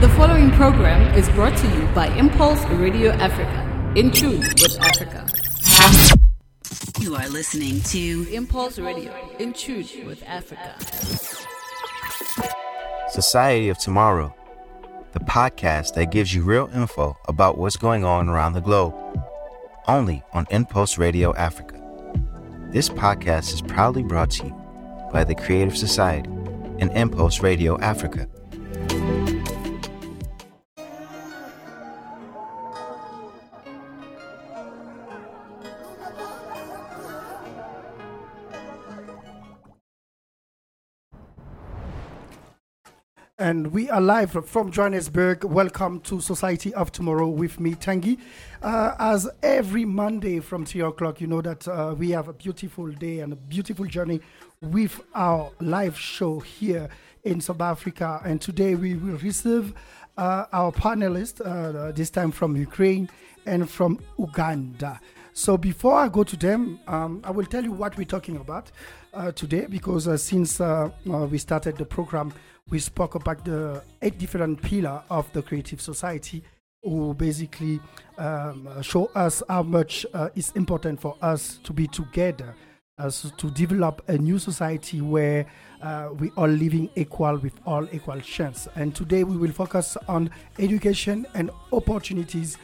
The following program is brought to you by Impulse Radio Africa. In tune with Africa. You are listening to Impulse Radio. In tune with Africa. Society of Tomorrow, the podcast that gives you real info about what's going on around the globe. Only on Impulse Radio Africa. This podcast is proudly brought to you by the Creative Society and Impulse Radio Africa. And we are live from Johannesburg. Welcome to Society of Tomorrow with me, Tanguy. Uh, as every Monday from 3 o'clock, you know that uh, we have a beautiful day and a beautiful journey with our live show here in South Africa. And today we will receive uh, our panelists, uh, this time from Ukraine and from Uganda. So before I go to them, um, I will tell you what we're talking about uh, today because uh, since we started the program, we spoke about the eight different pillars of the creative society who basically um, show us how much uh, it's important for us to be together as to develop a new society where uh, we are living equal with all equal chance. And today we will focus on education and opportunities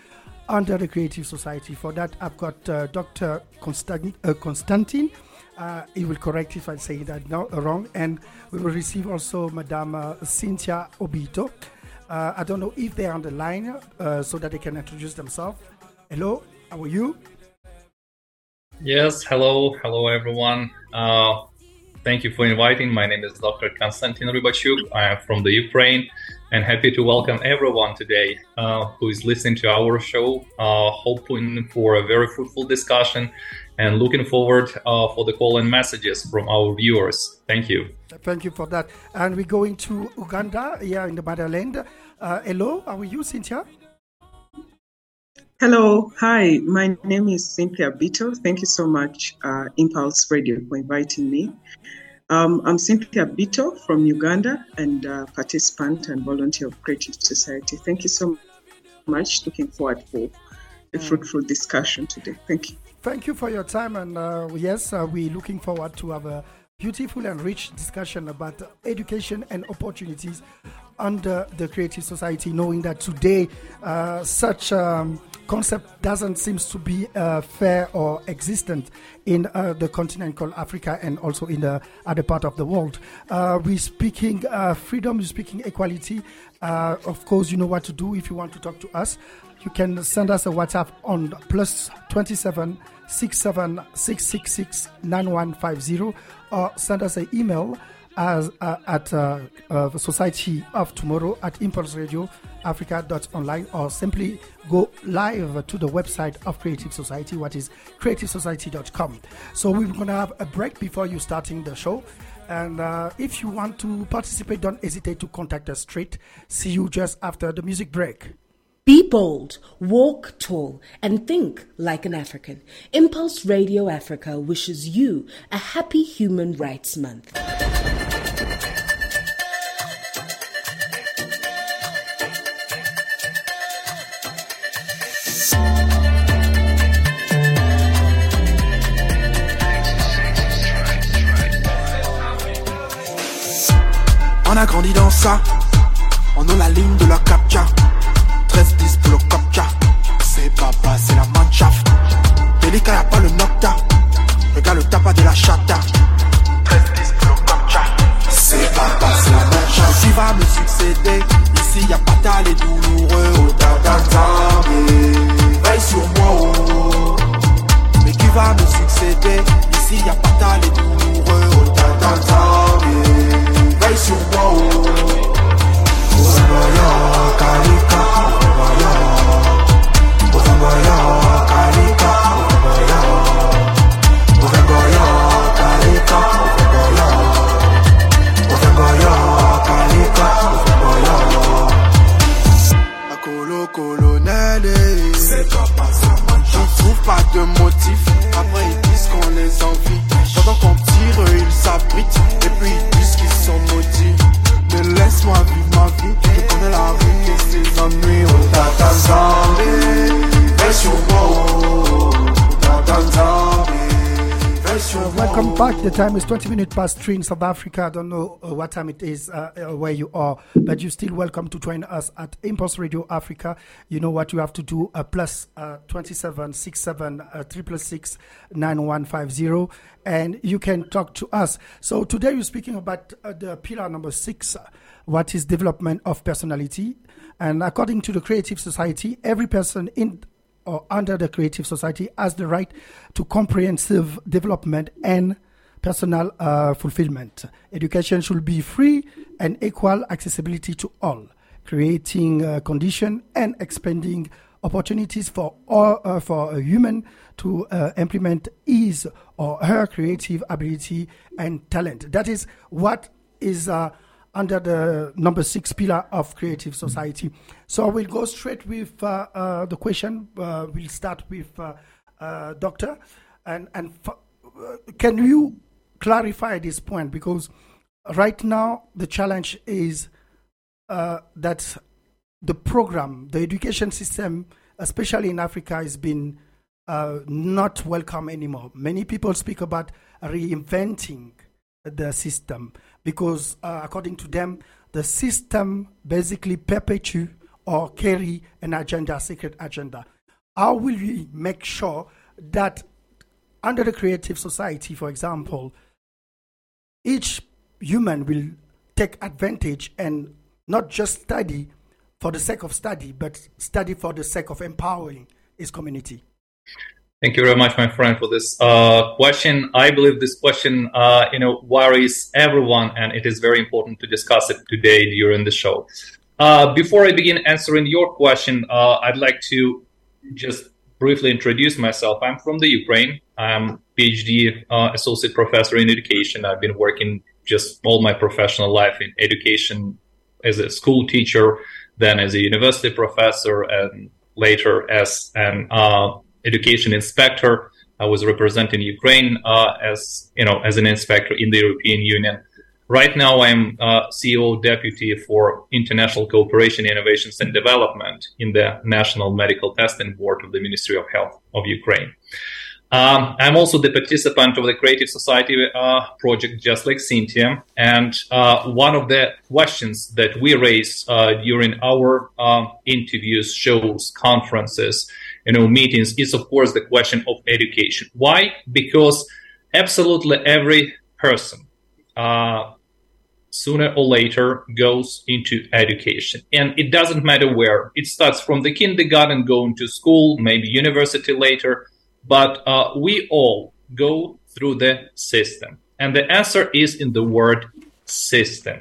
under the creative society. For that, I've got uh, Dr. Constant- uh, Constantine uh, he will correct if I say that no, wrong. And we will receive also Madame uh, Cynthia Obito. Uh, I don't know if they're on the line uh, so that they can introduce themselves. Hello, how are you? Yes, hello, hello everyone. Uh, thank you for inviting. My name is Dr. Konstantin Rybachuk. I am from the Ukraine and happy to welcome everyone today uh, who is listening to our show, hoping for a very fruitful discussion and looking forward uh, for the call and messages from our viewers. Thank you. Thank you for that. And we're going to Uganda, here in the motherland. Uh, hello, how are you, Cynthia? Hello, hi. My name is Cynthia Bito. Thank you so much, uh, Impulse Radio, for inviting me. Um, I'm Cynthia Bito from Uganda and uh, participant and volunteer of Creative Society. Thank you so much. Looking forward for a mm. fruitful discussion today. Thank you thank you for your time. And uh, yes, uh, we're looking forward to have a beautiful and rich discussion about education and opportunities under the creative society knowing that today uh, such um, concept doesn't seem to be uh, fair or existent in uh, the continent called Africa and also in the other part of the world. Uh, we're speaking uh, freedom, we're speaking equality. Uh, of course, you know what to do if you want to talk to us. You can send us a WhatsApp on plus 27 676669150 or send us an email as uh, at uh, uh, Society of Tomorrow at Impulse Radio Africa.online or simply go live to the website of Creative Society, what is creativesociety.com. So we're going to have a break before you starting the show. And uh, if you want to participate, don't hesitate to contact us straight. See you just after the music break. Be bold, walk tall, and think like an African. Impulse Radio Africa wishes you a happy Human Rights Month. On a grandi dans ça, on a la ligne de la captcha. 13-10 pour le captcha. C'est papa, c'est la manchaft. Delica time is 20 minutes past three in South Africa. I don't know uh, what time it is uh, uh, where you are, but you're still welcome to join us at Impulse Radio Africa. You know what you have to do, uh, plus uh, 27 67 uh, 9150, and you can talk to us. So today you're speaking about the pillar number six, what is development of personality. And according to the Creative Society, every person in or under the Creative Society has the right to comprehensive development and personal uh, fulfillment. Education should be free and equal accessibility to all, creating uh, condition and expanding opportunities for all, uh, for a human to uh, implement his or her creative ability and talent. That is what is uh, under the number six pillar of creative society. So we'll go straight with uh, the question. We'll start with Doctor, and and f- can you clarify this point because right now the challenge is that the program, the education system, especially in Africa, has been not welcome anymore. Many people speak about reinventing the system because uh, according to them, the system basically perpetuate or carry an agenda, a secret agenda. How will we make sure that under the creative society, for example, each human will take advantage and not just study for the sake of study, but study for the sake of empowering his community? Thank you very much, my friend, for this uh, question. I believe this question, uh, you know, worries everyone, and it is very important to discuss it today during the show. Uh, before I begin answering your question, uh, I'd like to just briefly introduce myself. I'm from the Ukraine. I'm PhD uh, associate professor in education. I've been working just all my professional life in education as a school teacher, then as a university professor, and later as an uh, education inspector. I was representing Ukraine uh, as you know as an inspector in the European Union. Right now, I'm uh, CEO deputy for international cooperation, innovations, and development in the National Medical Testing Board of the Ministry of Health of Ukraine. Um, I'm also the participant of the Creative Society uh, project, just like Cynthia. And uh, one of the questions that we raise uh, during our um, interviews, shows, conferences you know meetings is of course the question of education why because absolutely every person uh, sooner or later goes into education. And it doesn't matter where. It starts from the kindergarten going to school maybe university later. But uh, we all go through the system. And the answer is in the word system.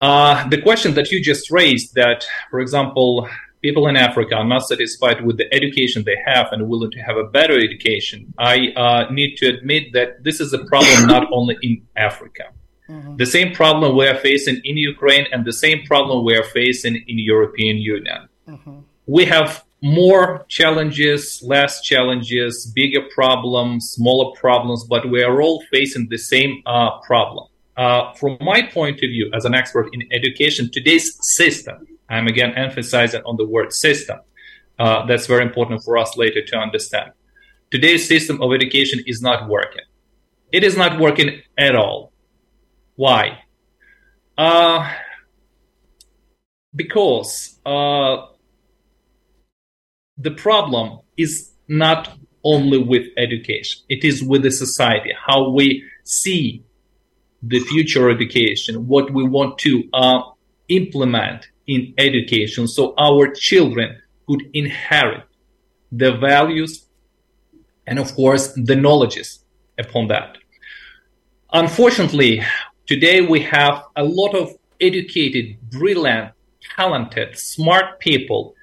Uh, the question that you just raised that for example people in Africa are not satisfied with the education they have and willing to have a better education, I uh, need to admit that this is a problem not only in Africa. Mm-hmm. The same problem we are facing in Ukraine and the same problem we are facing in European Union. Mm-hmm. We have more challenges, less challenges, bigger problems, smaller problems, but we are all facing the same uh, problem. Uh, from my point of view, as an expert in education, today's system I'm again emphasizing on the word system. Uh, that's very important for us later to understand. Today's system of education is not working. It is not working at all. Why? Uh, because uh, the problem is not only with education, it is with the society, how we see the future education, what we want to uh, implement in education so our children could inherit the values and of course the knowledges upon that unfortunately today we have a lot of educated brilliant talented smart people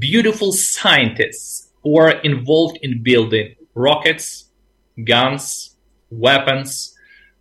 beautiful scientists who are involved in building rockets guns weapons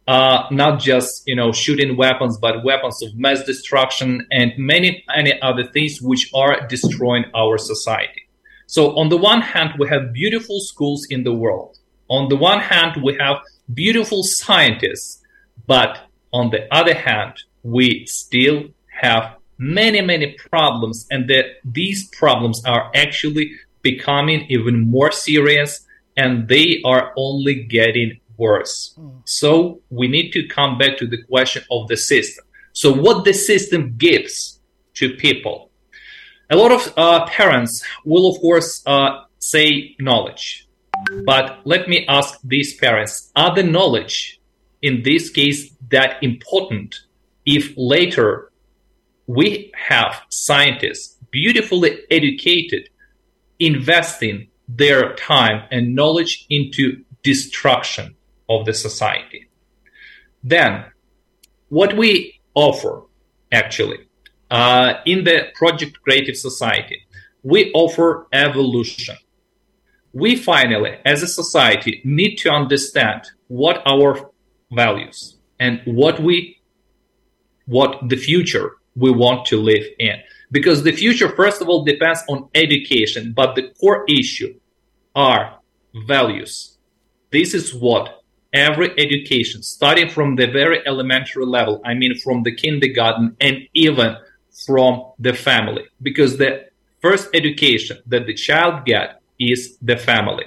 uh, not just you know shooting weapons, but weapons of mass destruction and many many other things which are destroying our society. So on the one hand, we have beautiful schools in the world. On the one hand, we have beautiful scientists, but on the other hand, we still have many many problems, and that these problems are actually becoming even more serious, and they are only getting worse. So we need to come back to the question of the system. So what the system gives to people. A lot of uh, parents will, of course, uh, say knowledge. But let me ask these parents, are the knowledge in this case that important if later we have scientists beautifully educated investing their time and knowledge into destruction of the society. Then, what we offer actually uh, in the Project Creative Society, we offer evolution. We finally, as a society, need to understand what our values and what we, what the future we want to live in. Because the future, first of all, depends on education, but the core issue are values. This is what every education, starting from the very elementary level, I mean, from the kindergarten and even from the family, because the first education that the child get is the family.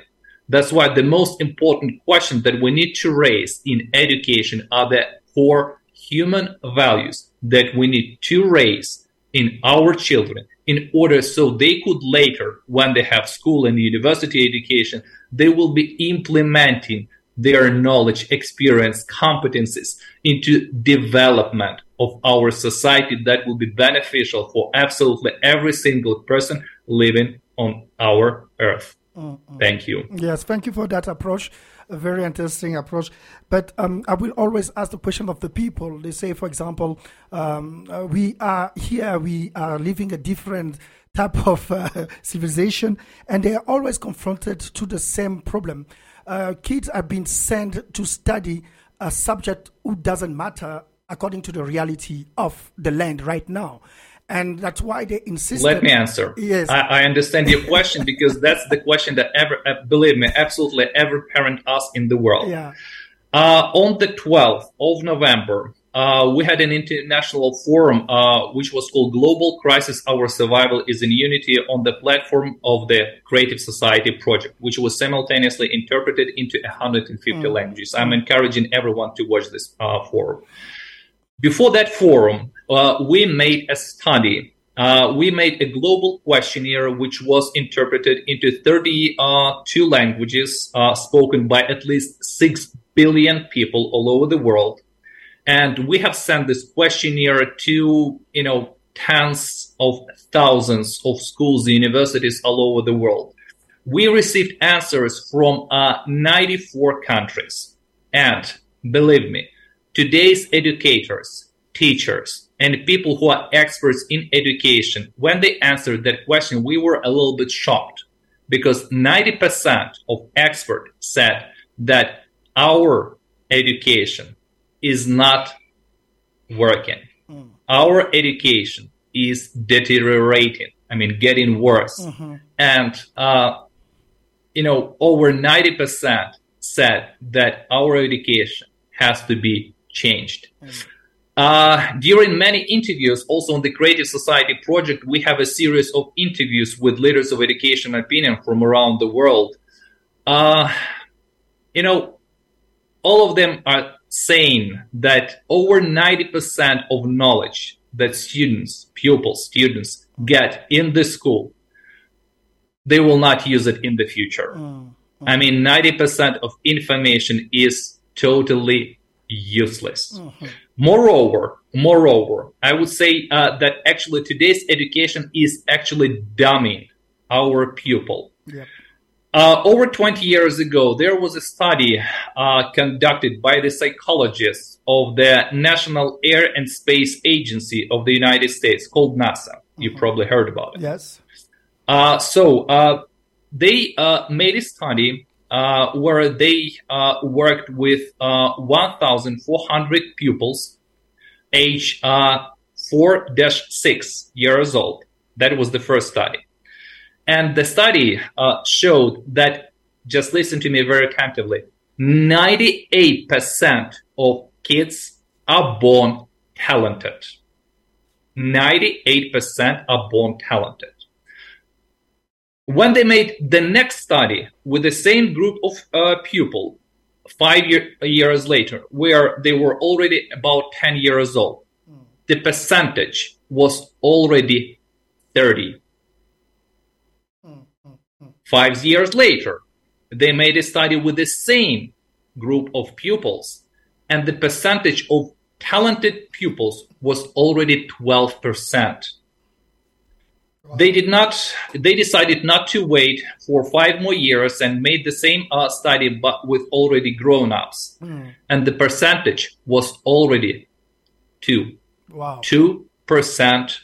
That's why the most important question that we need to raise in education are the core human values that we need to raise in our children in order so they could later, when they have school and university education, they will be implementing their knowledge, experience, competencies into development of our society that will be beneficial for absolutely every single person living on our earth. Mm-hmm. Thank you. Yes, thank you for that approach. A very interesting approach. But um, I will always ask the question of the people. They say, for example, um, uh, we are here, we are living a different type of uh, civilization, and they are always confronted to the same problem uh, kids are being sent to study a subject who doesn't matter according to the reality of the land right now. And that's why they insist. Let me answer. Yes, I, I, understand your question because that's the question that ever, uh, believe me, absolutely every parent asks in the world. Yeah. Uh, on the 12th of November, uh, we had an international forum uh, which was called Global Crisis Our Survival is in Unity on the platform of the Creative Society Project, which was simultaneously interpreted into 150 mm. languages. I'm encouraging everyone to watch this uh, forum. Before that forum, uh, we made a study. Uh, we made a global questionnaire which was interpreted into 32 languages spoken by at least 6 billion people all over the world. And we have sent this questionnaire to you know tens of thousands of schools universities all over the world. We received answers from uh, 94 countries. And believe me today's educators teachers and people who are experts in education when they answered that question we were a little bit shocked because 90% of experts said that our education is not working. Mm. Our education is deteriorating. I mean, getting worse. Mm-hmm. And, uh, you know, over 90% said that our education has to be changed. Mm. Uh, during many interviews, also on the Creative Society project, we have a series of interviews with leaders of education opinion from around the world. Uh, you know, all of them are saying that over 90% of knowledge that students, pupils, students get in the school, they will not use it in the future. Mm, I mean, 90% of information is totally useless. Mm-hmm. Moreover, moreover, I would say uh, that actually today's education is actually dumbing our pupil. Yep. Uh, over 20 years ago, there was a study uh, conducted by the psychologists of the National Air and Space Agency of the United States called NASA. Mm-hmm. You probably heard about it. Yes. Uh, so uh, they uh, made a study uh, where they worked with 1,400 pupils, age 4 6 years old. That was the first study. And the study uh, showed that, just listen to me very attentively, 98% of kids are born talented. 98% are born talented. When they made the next study with the same group of uh, pupil, five year, years later, where they were already about 10 years old, the percentage was already 30. Five years later, they made a study with the same group of pupils, and the percentage of talented pupils was already 12%. They did not. They decided not to wait for five more years and made the same uh, study, but with already grown-ups, Mm. and the percentage was already two. Wow. Two percent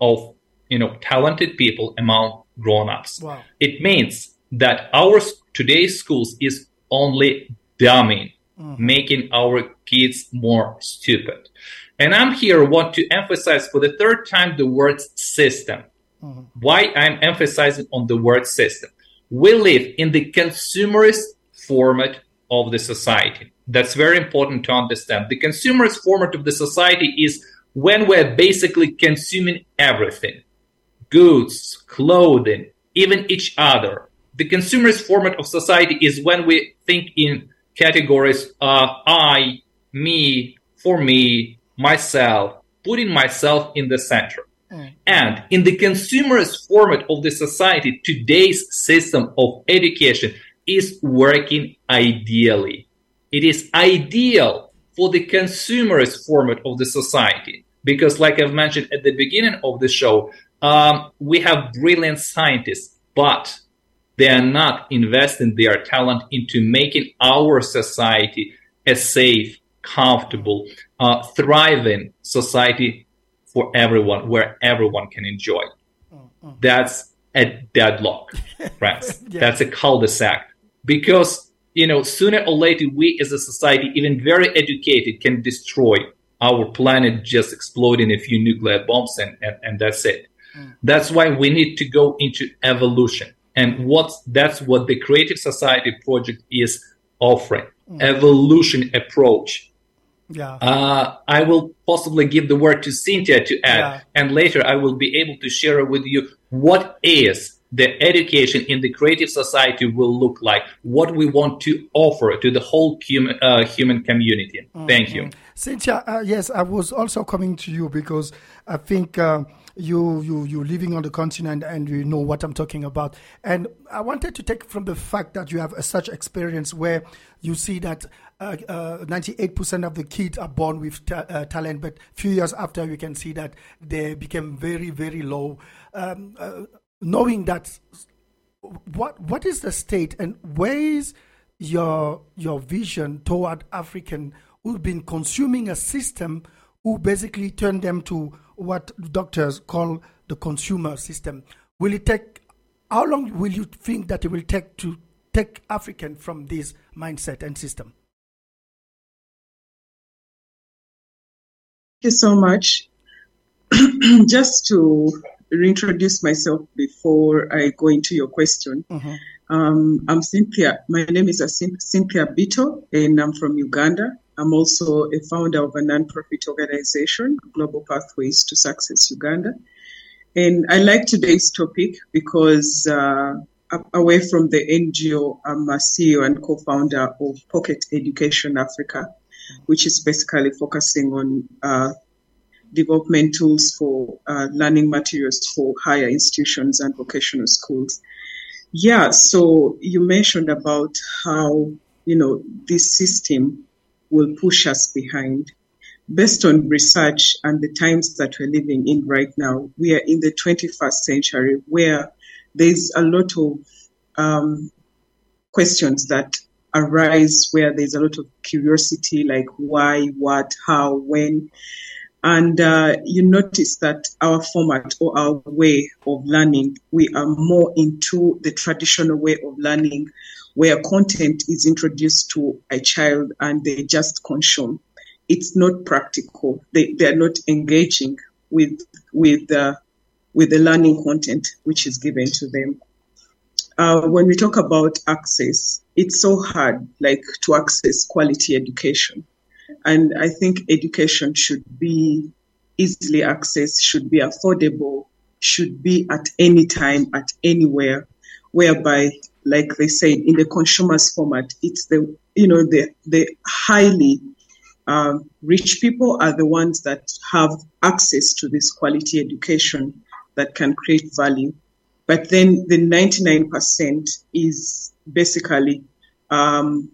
of you know talented people among grown-ups. Wow. It means that our today's schools is only dumbing, making our kids more stupid. And I'm here want to emphasize for the third time the word system. Why I'm emphasizing on the word system. We live in the consumerist format of the society. That's very important to understand. The consumerist format of the society is when we're basically consuming everything goods, clothing, even each other. The consumerist format of society is when we think in categories uh, I, me, for me, myself, putting myself in the center. And in the consumerist format of the society, today's system of education is working ideally. It is ideal for the consumerist format of the society because, like I've mentioned at the beginning of the show, um, we have brilliant scientists, but they are not investing their talent into making our society a safe, comfortable, uh, thriving society for everyone, where everyone can enjoy. Mm, mm. That's a deadlock, friends. Yeah. That's a cul-de-sac. Because, you know, sooner or later, we as a society, even very educated, can destroy our planet just exploding a few nuclear bombs and, and, and that's it. Mm. That's why we need to go into evolution. And what's, that's what the Creative Society project is offering. Evolution approach. Yeah. Uh, I will possibly give the word to Cynthia to add, Yeah. and later I will be able to share with you what is the education in the creative society will look like, what we want to offer to the whole human, uh, human community. Thank you. Cynthia, uh, yes, I was also coming to you because I think uh, you you you living on the continent and you know what I'm talking about. And I wanted to take from the fact that you have a such experience where you see that uh, uh, 98% of the kids are born with ta- uh, talent, but few years after you can see that they became very very low. Um, uh, knowing that what what is the state and where is your your vision toward African who've been consuming a system who basically turn them to what doctors call the consumer system? Will it take how long will you think that it will take to take African from this mindset and system? Thank you so much. Just to reintroduce myself before I go into your question. Um, I'm Cynthia. My name is Cynthia Bito, and I'm from Uganda. I'm also a founder of a nonprofit organization, Global Pathways to Success Uganda. And I like today's topic because uh, away from the NGO, I'm a CEO and co-founder of Pocket Education Africa, which is basically focusing on uh, development tools for uh, learning materials for higher institutions and vocational schools. Yeah, so you mentioned about how, you know, this system will push us behind. Based on research and the times that we're living in right now, we are in the 21st century where there's a lot of um, questions that arise where there's a lot of curiosity like why, what, how, when. And uh, you notice that our format or our way of learning, we are more into the traditional way of learning where content is introduced to a child and they just consume. It's not practical. They, they are not engaging with, with, uh, with the learning content which is given to them. Uh, when we talk about access, it's so hard, like to access quality education. And I think education should be easily accessed, should be affordable, should be at any time, at anywhere, whereby, like they said, in the consumer's format, it's the you know, the, the highly um, rich people are the ones that have access to this quality education that can create value. But then the 99% is basically um,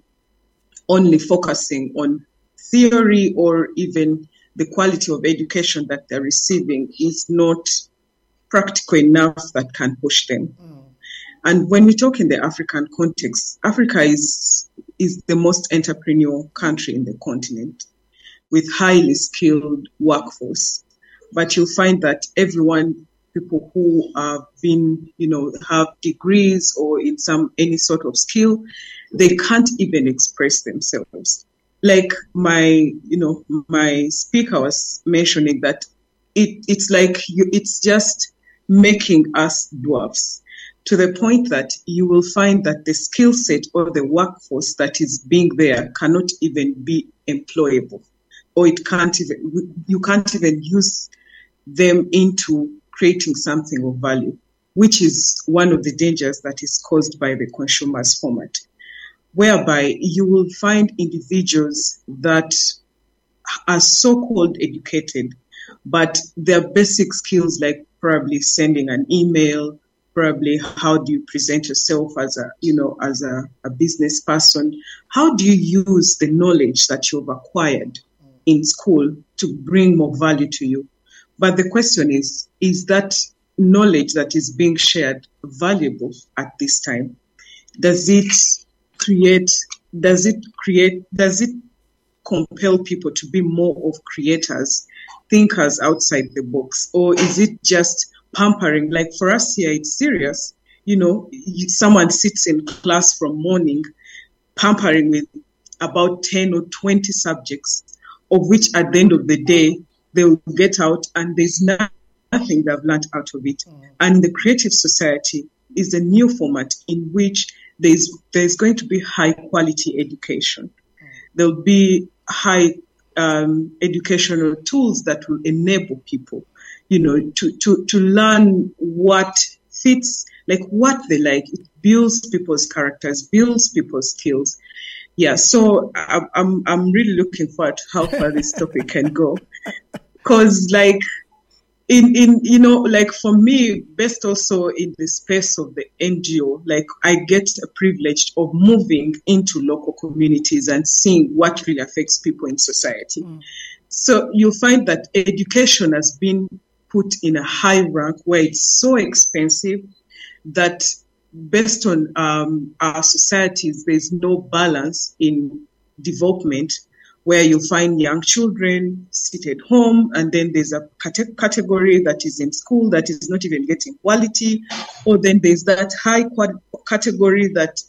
only focusing on theory or even the quality of education that they're receiving is not practical enough that can push them. Mm. And when we talk in the African context, Africa is is the most entrepreneurial country in the continent with highly skilled workforce. But you'll find that everyone, people who have been, you know, have degrees or in some any sort of skill, they can't even express themselves like my you know my speaker was mentioning that it it's like you, it's just making us dwarfs to the point that you will find that the skill set or the workforce that is being there cannot even be employable or it can't even you can't even use them into creating something of value which is one of the dangers that is caused by the consumers format whereby you will find individuals that are so-called educated, but their basic skills like probably sending an email, probably how do you present yourself as a you know as a, a business person? How do you use the knowledge that you've acquired in school to bring more value to you? But the question is is that knowledge that is being shared valuable at this time? Does it create does it create does it compel people to be more of creators thinkers outside the box? Or is it just pampering. Like for us here it's serious. You know someone sits in class from morning pampering with about 10 or 20 subjects of which at the end of the day they will get out and there's nothing they've learned out of it. Mm. and the creative society is a new format in which there's there's going to be high quality education. There'll be high um, educational tools that will enable people, you know, to to to learn what fits, like what they like. It builds people's characters, builds people's skills. Yeah, so I'm I'm, I'm really looking forward to how far this topic can go, because like in in you know like for me best also in the space of the ngo like i get a privilege of moving into local communities and seeing what really affects people in society mm. so you find that education has been put in a high rank where it's so expensive that based on um, our societies there's no balance in development where you find young children sit at home, and then there's a cate- category that is in school that is not even getting quality, or then there's that high quad- category that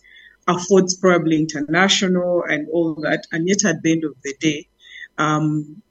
affords probably international and all that, and yet at the end of the day, um,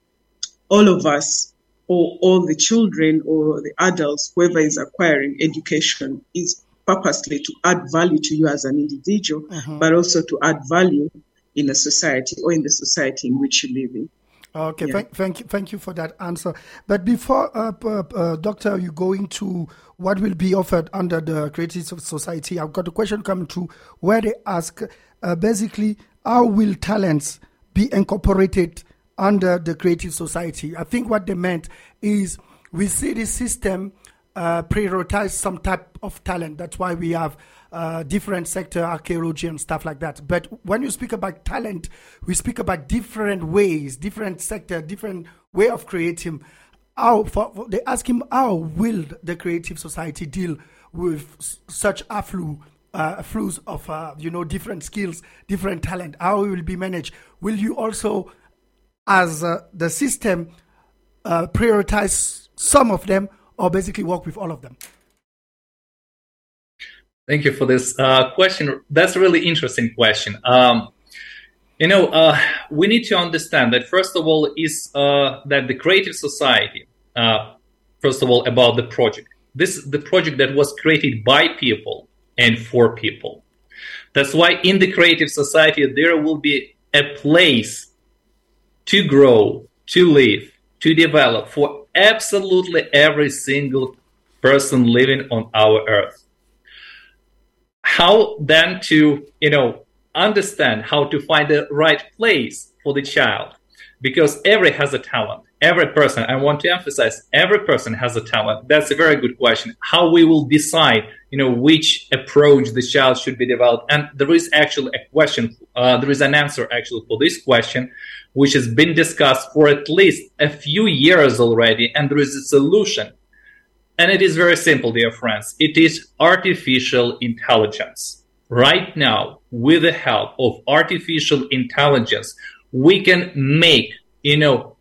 all of us or all the children or the adults, whoever is acquiring education, is purposely to add value to you as an individual, uh-huh. but also to add value in a society or in the society in which you live in. Okay, yeah. thank, thank you, thank you for that answer. But before, uh, uh, uh, Doctor, you go into what will be offered under the Creative Society. I've got a question coming to where they ask, uh, basically, how will talents be incorporated under the Creative Society? I think what they meant is we see this system uh, prioritize some type of talent. That's why we have uh, different sector, archaeology and stuff like that. But when you speak about talent, we speak about different ways, different sector, different way of creating. How for, for, they ask him how will the creative society deal with such afflu uh, flows of uh, you know different skills, different talent? How it will be managed? Will you also, as uh, the system, uh, prioritize some of them, or basically work with all of them? Thank you for this uh, question. That's a really interesting question. Um, you know, uh, we need to understand that first of all is uh, that the creative society, uh, first of all, about the project. This is the project that was created by people and for people. That's why in the creative society there will be a place to grow, to live, to develop for absolutely every single person living on our earth. How then to you know understand how to find the right place for the child? Because every has a talent every person i want to emphasize every person has a talent. That's a very good question. How we will decide you know which approach the child should be developed. And there is actually a question uh, there is an answer actually for this question which has been discussed for at least a few years already and there is a solution. And it is very simple dear friends. It is artificial intelligence. Right now with the help of artificial intelligence we can make you know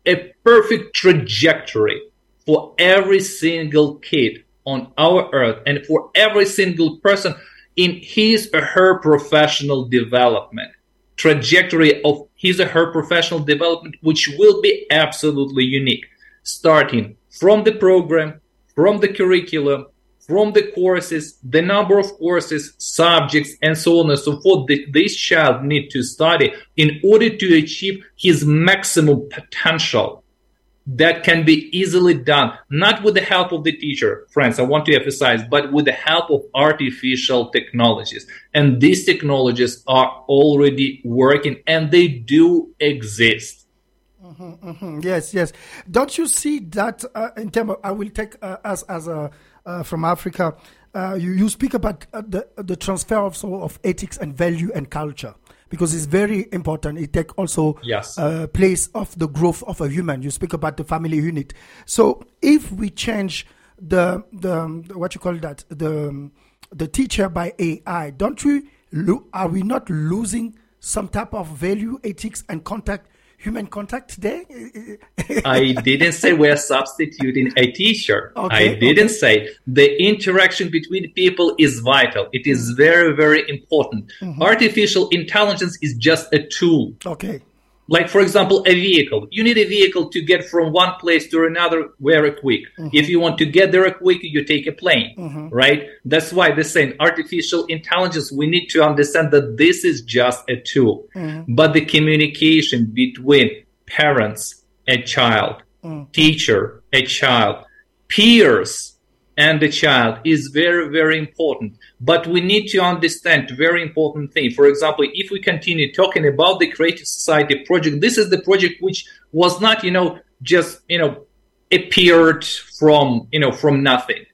perfect trajectory for every single kid on our earth and for every single person in his or her professional development trajectory of his or her professional development which will be absolutely unique starting from the program from the curriculum from the courses, the number of courses, subjects, and so on and so forth that this child need to study in order to achieve his maximum potential. That can be easily done, not with the help of the teacher, friends, I want to emphasize, but with the help of artificial technologies. And these technologies are already working and they do exist. Mm-hmm, mm-hmm. Yes, yes. Don't you see that uh, in terms of, I will take uh, as, as a, uh, from Africa, uh, you, you speak about uh, the, the transfer of, so, of ethics and value and culture because it's very important. It take also yes. uh, place of the growth of a human. You speak about the family unit. So if we change the the what you call that the the teacher by AI, don't we? Lo- are we not losing some type of value, ethics, and contact human contact today? I didn't say we're substituting a teacher. Okay, I didn't okay. say the interaction between people is vital. It is very, very important. Mm-hmm. Artificial intelligence is just a tool. Okay. Like, for example, a vehicle. You need a vehicle to get from one place to another very quick. Mm-hmm. If you want to get there quick, you take a plane, mm-hmm. right? That's why the same artificial intelligence, we need to understand that this is just a tool. Mm-hmm. But the communication between parents, a child, mm. teacher, a child, peers, and the child is very, very important. But we need to understand very important thing. For example, if we continue talking about the Creative Society project, this is the project which was not, you know, just, you know, appeared from, you know, from nothing.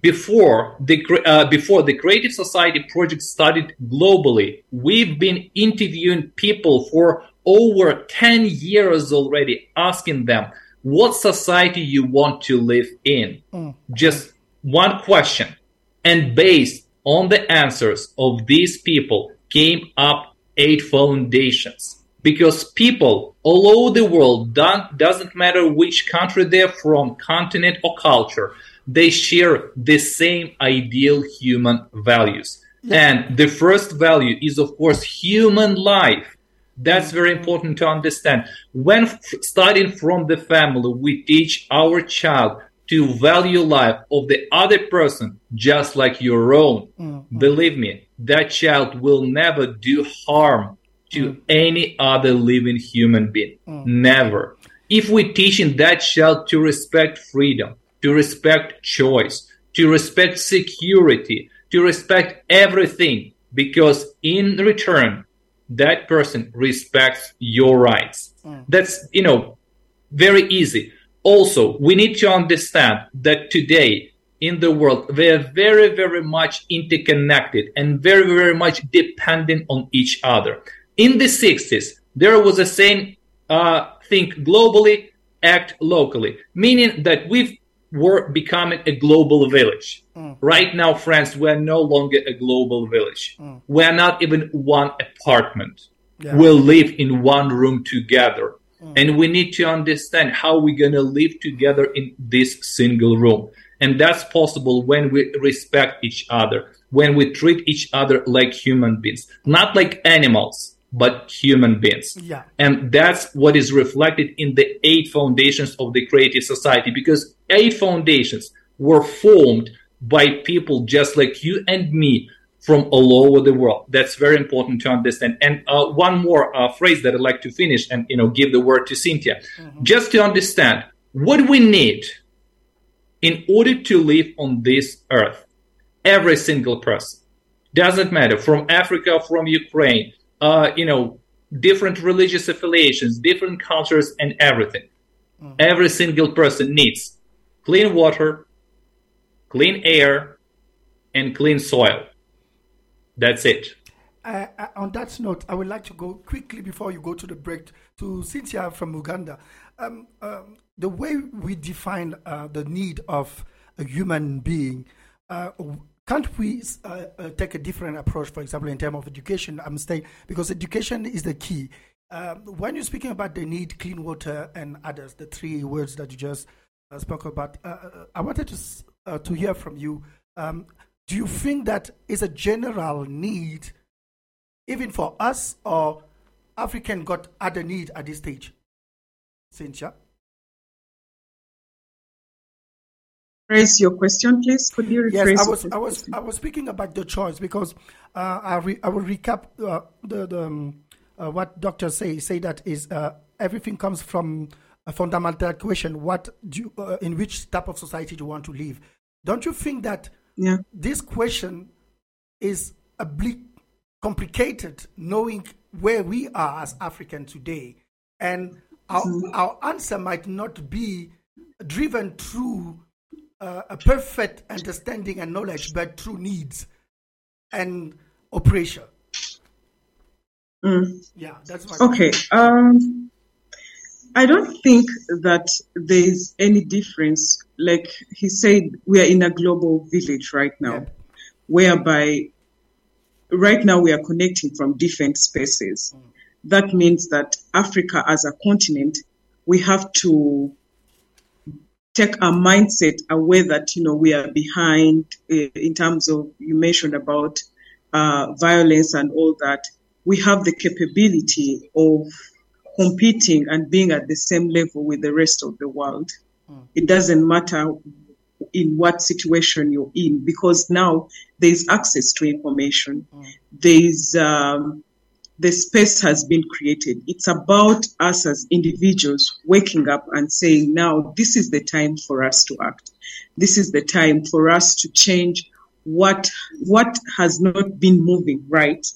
Before the uh, before the Creative Society project started globally, we've been interviewing people for over 10 years already, asking them what society you want to live in. Mm. Just one question. And based on the answers of these people came up eight foundations. Because people all over the world, don't, doesn't matter which country they're from, continent or culture, they share the same ideal human values. And the first value is, of course, human life. That's very important to understand. When f- starting from the family, we teach our child to value life of the other person just like your own. Mm-hmm. Believe me, that child will never do harm to mm. any other living human being. Mm. Never. If we teaching that child to respect freedom, to respect choice, to respect security, to respect everything, because in return, that person respects your rights. That's, you know, very easy. Also, we need to understand that today in the world, we are very, very much interconnected and very, very much dependent on each other. In the 60s, there was a saying, uh, think globally, act locally, meaning that we were becoming a global village. Mm. Right now, friends, we're no longer a global village. Mm. We're not even one apartment. Yeah. We live in one room together. Mm. And we need to understand how we're going to live together in this single room. And that's possible when we respect each other, when we treat each other like human beings, not like animals, but human beings. Yeah. And that's what is reflected in the eight foundations of the Creative Society because eight foundations were formed by people just like you and me from all over the world. That's very important to understand. And uh, one more uh, phrase that I'd like to finish and you know give the word to Cynthia, just to understand what we need in order to live on this earth. Every single person, Doesn't matter from Africa, from Ukraine, uh, you know, different religious affiliations, different cultures, and everything. Mm. Every single person needs clean water, clean air, and clean soil. That's it. Uh, uh, on that note, I would like to go quickly before you go to the break to Cynthia from Uganda. Um, um, the way we define uh, the need of a human being, uh, can't we uh, uh, take a different approach, for example, in terms of education? I'm saying because education is the key. Um, when you're speaking about the need, clean water, and others, the three words that you just spoke about, I wanted to to hear from you. Um, do you think that is a general need? even for us or African got other need at this stage? Cynthia? Raise your question, please. Could you rephrase? Yes, I was, I was, I was speaking about the choice because uh, I, re, I will recap uh, the, the um, uh, what doctors say. Say that is uh, everything comes from a fundamental question: What do you, uh, in which type of society do you want to live? Don't you think that yeah. this question is a bleak complicated knowing where we are as African today. And our, mm-hmm. our answer might not be driven through uh, a perfect understanding and knowledge, but through needs and operation. Mm. Yeah, that's my okay. Um, I don't think that there's any difference. Like he said, we are in a global village right now, yeah. whereby right now we are connecting from different spaces. Mm. That means that Africa as a continent, we have to take a mindset away that, you know, we are behind uh, in terms of, you mentioned about uh, violence and all that. We have the capability of competing and being at the same level with the rest of the world. Mm. It doesn't matter in what situation you're in because now there's access to information. Mm. There's um, the space has been created. It's about us as individuals waking up and saying, now this is the time for us to act. This is the time for us to change what what has not been moving right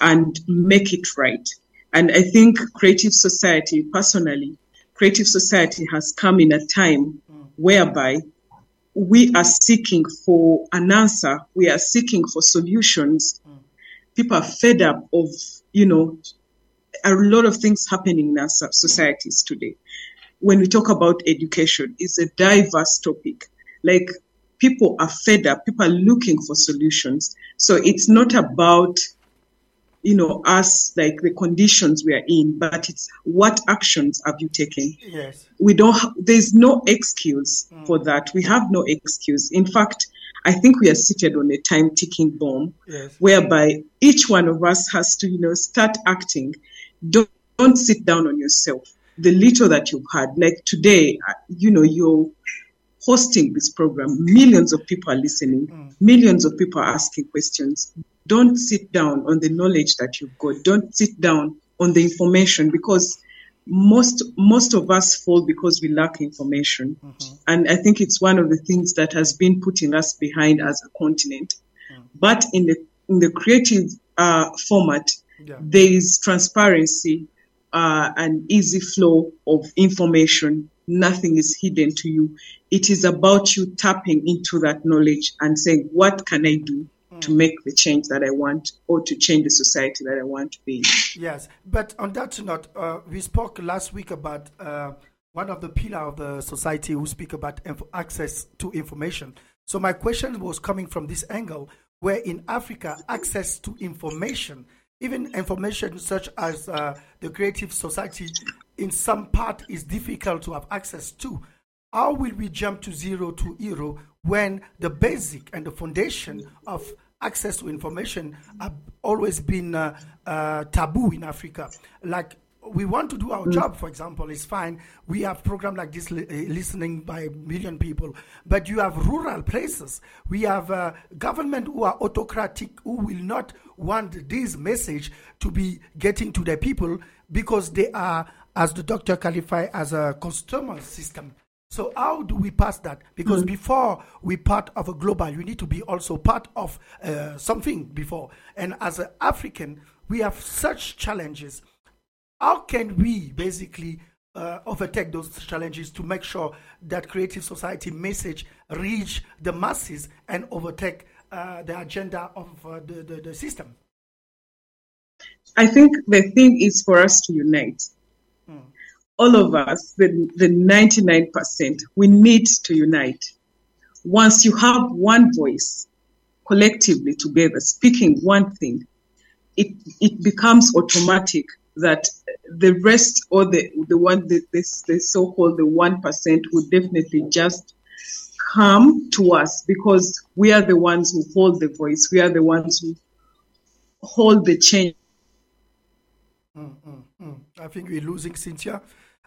and make it right. And I think creative society, personally, creative society has come in a time mm. whereby we are seeking for an answer. We are seeking for solutions. Mm. People are fed up of, you know, a lot of things happening in our societies today. When we talk about education, it's a diverse topic. Like people are fed up. People are looking for solutions. So it's not about you know, us, like the conditions we are in, but it's what actions have you taken? Yes. We don't, ha- there's no excuse mm. for that. We have no excuse. In fact, I think we are seated on a time ticking bomb yes. whereby each one of us has to, you know, start acting. Don't, don't sit down on yourself. The little that you've had, like today, uh, you know, you're hosting this program. Millions of people are listening. Mm. Millions of people are asking questions don't sit down on the knowledge that you've got. Don't sit down on the information because most most of us fall because we lack information. Mm-hmm. And I think it's one of the things that has been putting us behind as a continent. Mm. But in the in the creative uh, format, yeah. there is transparency, uh, and easy flow of information. Nothing is hidden to you. It is about you tapping into that knowledge and saying, "What can I do to make the change that I want or to change the society that I want to be. in. Yes, but on that note, uh, we spoke last week about uh, one of the pillar of the society who speak about inf- access to information. So my question was coming from this angle, where in Africa, access to information, even information such as uh, the creative society, in some part is difficult to have access to. How will we jump to zero to hero when the basic and the foundation of access to information have always been uh, uh, taboo in Africa. Like we want to do our mm. job, for example, it's fine. We have programs like this li- uh, listening by a million people, but you have rural places. We have uh, government who are autocratic, who will not want this message to be getting to the people because they are, as the doctor qualified, as a customer system. So how do we pass that? Because mm-hmm. before we part of a global, you need to be also part of uh, something before. And as an African, we have such challenges. How can we basically uh, overtake those challenges to make sure that creative society message reach the masses and overtake uh, the agenda of uh, the, the, the system? I think the thing is for us to unite all of us, the, the 99%, we need to unite. Once you have one voice collectively together speaking one thing, it, it becomes automatic that the rest or the, the one, the, the, the so-called the 1% would definitely just come to us because we are the ones who hold the voice. We are the ones who hold the change. Mm, mm, mm. I think we're losing Cynthia.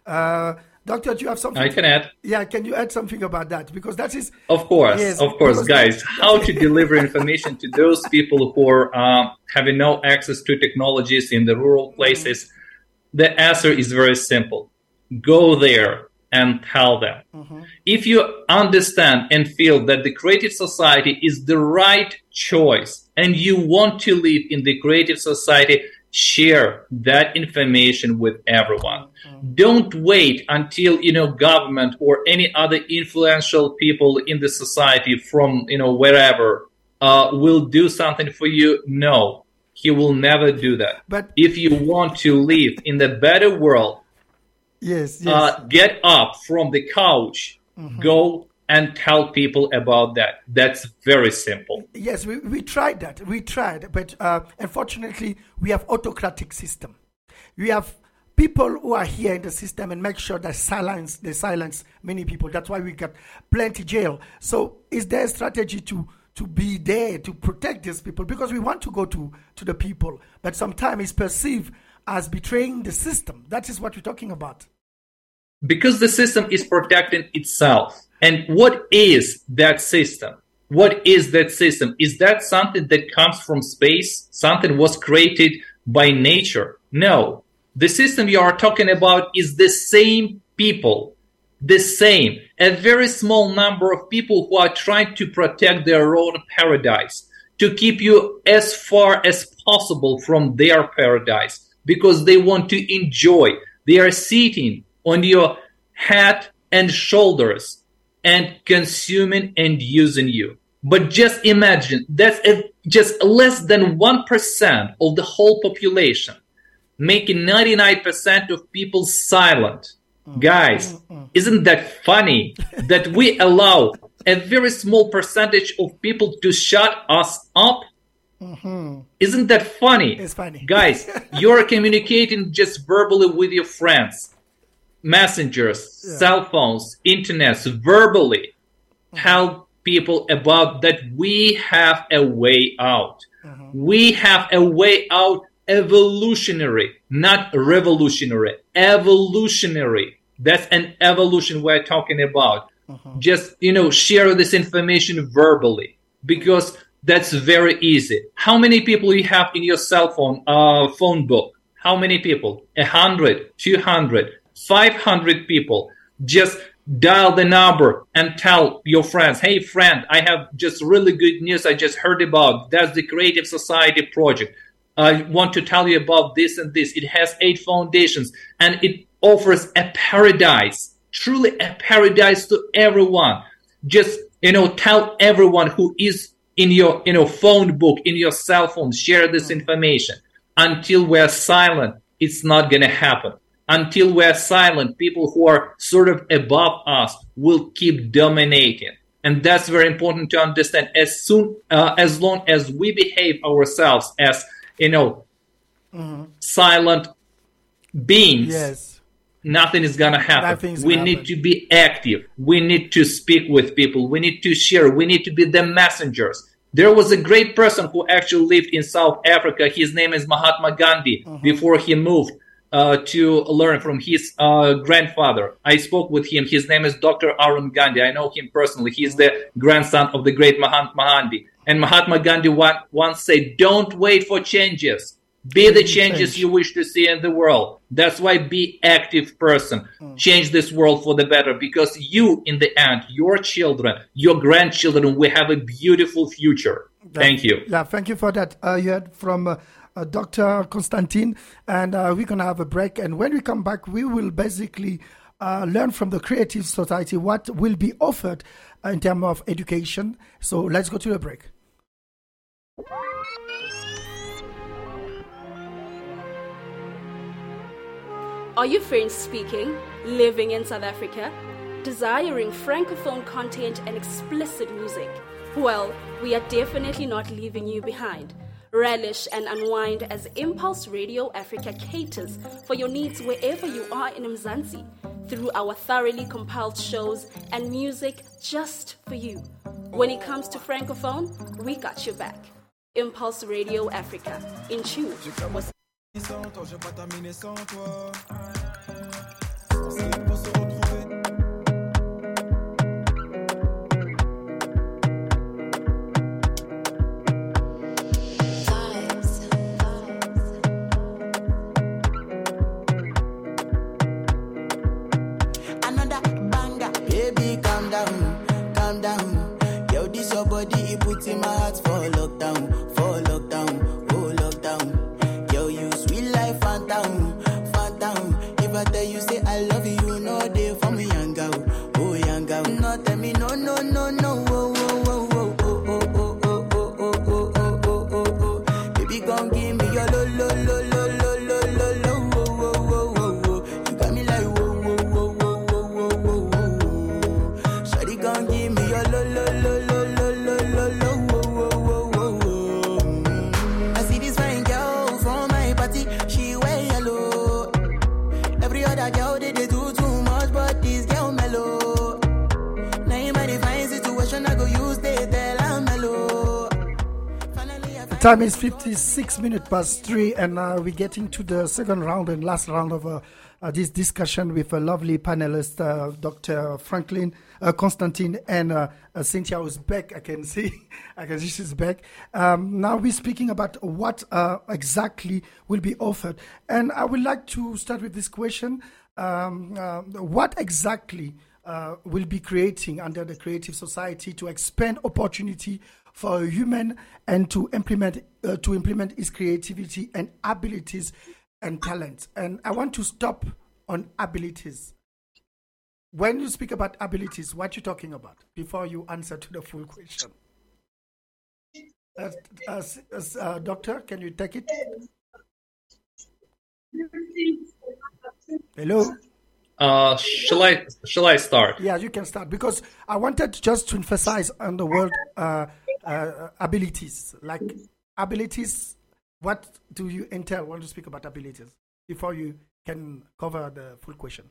Uh, Doctor, do you have something? I can add. Yeah, can you add something about that? Because that is. Of course, yes, of course, guys. How to deliver information to those people who are uh, having no access to technologies in the rural places? Mm-hmm. The answer is very simple. Go there and tell them. Mm-hmm. If you understand and feel that the creative society is the right choice and you want to live in the creative society, share that information with everyone. Mm-hmm. Don't wait until, you know, government or any other influential people in the society from, you know, wherever uh, will do something for you. No, he will never do that. But if you want to live in the better world, yes, yes. Uh, get up from the couch, mm-hmm. go and tell people about that. That's very simple. Yes, we, we tried that. We tried, but uh, unfortunately, we have autocratic system. We have people who are here in the system and make sure that silence they silence many people. That's why we got plenty jail. So, is there a strategy to to be there to protect these people because we want to go to to the people, but sometimes it's perceived as betraying the system. That is what we're talking about. Because the system is protecting itself and what is that system? What is that system? Is that something that comes from space? Something was created by nature? No. The system you are talking about is the same people, the same, a very small number of people who are trying to protect their own paradise, to keep you as far as possible from their paradise because they want to enjoy. They are sitting on your head and shoulders and consuming and using you. But just imagine that's a, just less than 1% of the whole population, making 99% of people silent. Mm. Guys, mm, isn't that funny that we allow a very small percentage of people to shut us up? Mm-hmm. Isn't that funny? It's funny. Guys, you're communicating just verbally with your friends messengers, yeah. cell phones, internet, verbally tell people about that we have a way out. Mm-hmm. We have a way out evolutionary, not revolutionary, evolutionary. That's an evolution we're talking about. Mm-hmm. Just, you know, share this information verbally because that's very easy. How many people you have in your cell phone, uh, phone book? How many people? A hundred, two hundred, 500 people. Just dial the number and tell your friends, hey, friend, I have just really good news I just heard about. That's the Creative Society project. I want to tell you about this and this. It has eight foundations and it offers a paradise, truly a paradise to everyone. Just, you know, tell everyone who is in your, you know, phone book, in your cell phone, share this mm. information. Until we're silent, it's not going to happen until we're silent, people who are sort of above us will keep dominating. And that's very important to understand. As soon, uh, as long as we behave ourselves as, you know, mm-hmm. silent beings, yes. nothing is going to happen. we need to be active. We need to speak with people. We need to share. We need to be the messengers. There was a great person who actually lived in South Africa. His name is Mahatma Gandhi mm-hmm. before he moved uh, to learn from his uh, grandfather. I spoke with him. His name is Dr. Arun Gandhi. I know him personally. He's the grandson of the great Mahatma Gandhi. And Mahatma Gandhi once said, Don't wait for changes. Be the changes you wish to see in the world. That's why be active person. Mm. Change this world for the better because you, in the end, your children, your grandchildren, we have a beautiful future. Yeah, thank you. Yeah, thank you for that. Uh, you heard from uh, uh, Dr. Constantine, and uh, we're going to have a break. And when we come back, we will basically uh, learn from the Creative Society what will be offered in terms of education. So let's go to the break. Are you French speaking, living in South Africa, desiring francophone content and explicit music? Well, we are definitely not leaving you behind. Relish and unwind as Impulse Radio Africa caters for your needs wherever you are in Mzansi through our thoroughly compiled shows and music just for you. When it comes to francophone, we got your back. Impulse Radio Africa, in tune in my heart for lockdown, time is 56 minutes past three, and uh, we're getting to the second round and last round of uh, uh, this discussion with a lovely panelist, uh, Dr. Franklin uh, Constantine and uh, Cynthia is back. I can see, I can see she's back. Um, now we're speaking about what exactly will be offered, and I would like to start with this question: um, What exactly? will be creating under the Creative Society to expand opportunity for a human and to implement uh, to implement his creativity and abilities and talents. And I want to stop on abilities. When you speak about abilities, what are you talking about before you answer to the full question? Uh, uh, uh, doctor, can you take it? Hello. Uh, shall I shall I start? Yeah, you can start because I wanted just to emphasize on the word uh, uh, abilities, like abilities. What do you entail? Want to speak about abilities before you can cover the full question?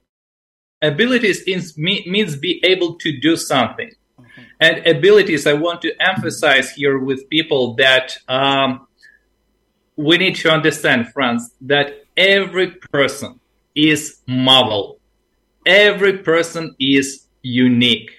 Abilities is, means be able to do something. Mm-hmm. And abilities, I want to emphasize here with people that um, we need to understand, friends, that every person is marvel. Every person is unique.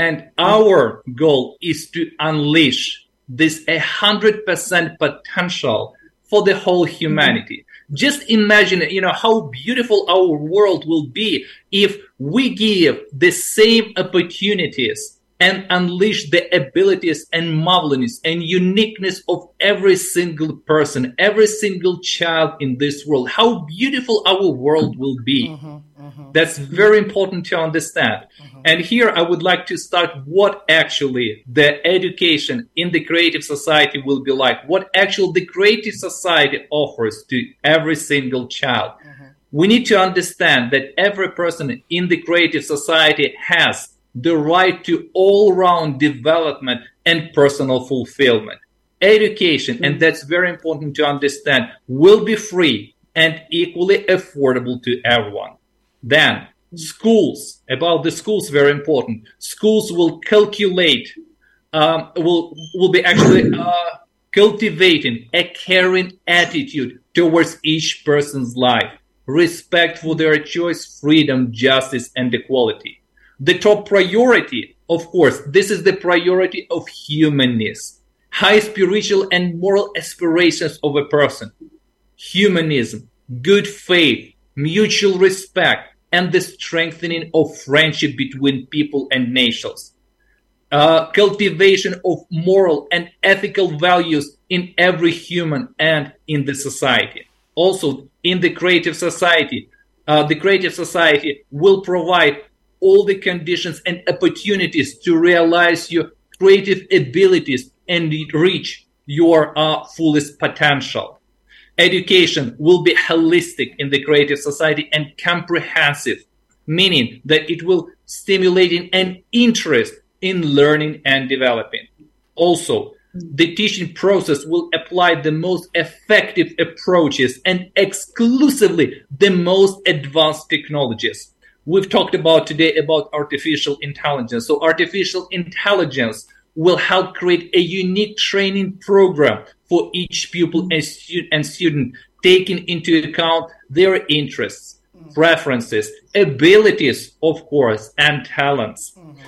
And our goal is to unleash this 100% potential for the whole humanity. Just imagine, you know, how beautiful our world will be if we give the same opportunities and unleash the abilities and marvelousness and uniqueness of every single person, every single child in this world. How beautiful our world will be. Mm-hmm, mm-hmm. That's very important to understand. Mm-hmm. And here I would like to start what actually the education in the creative society will be like, what actually the creative society offers to every single child. Mm-hmm. We need to understand that every person in the creative society has the right to all round development and personal fulfillment. Education, mm-hmm. and that's very important to understand, will be free and equally affordable to everyone. Then, schools, about the schools, very important. Schools will calculate, um, will, will be actually uh, cultivating a caring attitude towards each person's life, respect for their choice, freedom, justice, and equality the top priority, of course, this is the priority of humanness, high spiritual and moral aspirations of a person. humanism, good faith, mutual respect, and the strengthening of friendship between people and nations. Uh, cultivation of moral and ethical values in every human and in the society. Also, in the creative society, uh, the creative society will provide all the conditions and opportunities to realize your creative abilities and reach your uh, fullest potential. Education will be holistic in the creative society and comprehensive, meaning that it will stimulate an interest in learning and developing. Also, the teaching process will apply the most effective approaches and exclusively the most advanced technologies. We've talked about today about artificial intelligence. So artificial intelligence will help create a unique training program for each pupil and, stu- and student, taking into account their interests, mm. preferences, abilities, of course, and talents. Mm-hmm.